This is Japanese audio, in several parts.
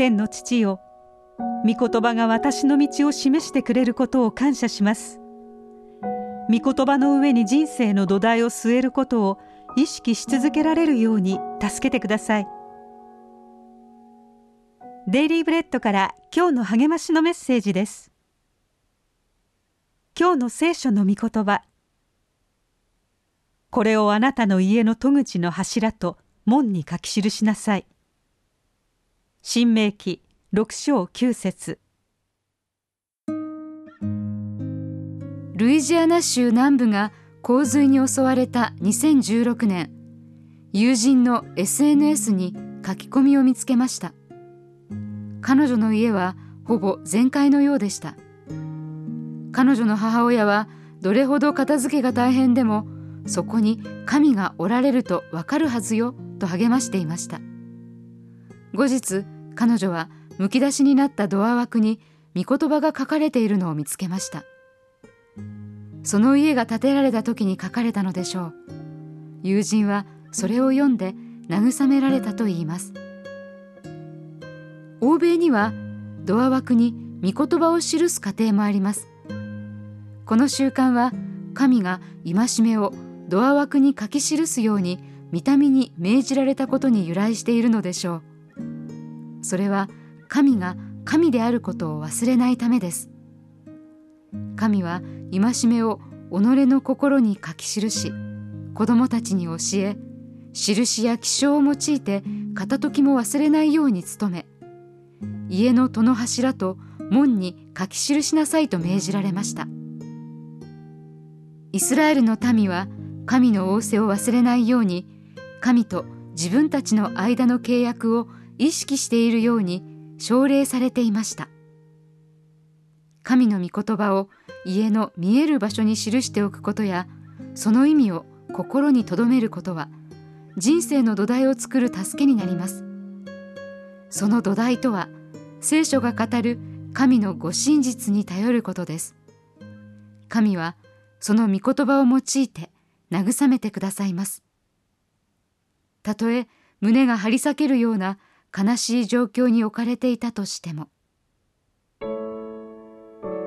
天の父よ。御言葉が私の道を示してくれることを感謝します。御言葉の上に人生の土台を据えることを意識し続けられるように助けてください。デイリーブレッドから今日の励ましのメッセージです。今日の聖書の御言葉。これをあなたの家の戸口の柱と門に書き記しなさい。新明記六章九節。ルイジアナ州南部が洪水に襲われた2016年友人の SNS に書き込みを見つけました。彼女の家はほぼ全壊のようでした。彼女の母親はどれほど片付けが大変でもそこに神がおられるとわかるはずよと励ましていました。後日彼女はむき出しになったドア枠に御言葉が書かれているのを見つけました。その家が建てられた時に書かれたのでしょう。友人はそれを読んで慰められたといいます。欧米にはドア枠に御言葉を記す家庭もあります。この習慣は神が戒めをドア枠に書き記すように見た目に命じられたことに由来しているのでしょう。それは神が神であることを忘れないためです。神は戒めを己の心に書き記し子供たちに教え印や気象を用いて片時も忘れないように努め家の戸の柱と門に書き記しなさいと命じられました。イスラエルの民は神の仰せを忘れないように神と自分たちの間の契約を意識しているように奨励されていました。神の御言葉を家の見える場所に記しておくことやその意味を心に留めることは人生の土台を作る助けになります。その土台とは聖書が語る神のご真実に頼ることです。神はその御言葉を用いて慰めてくださいます。たとえ胸が張り裂けるような悲しい状況に置かれていたとしても。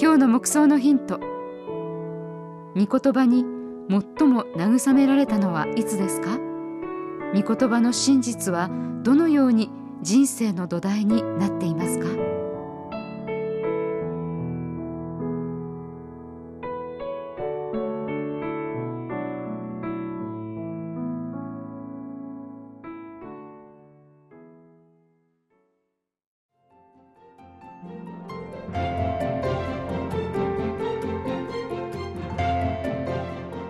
今日の黙想のヒント。御言葉に最も慰められたのはいつですか？御言葉の真実はどのように人生の土台になっていますか？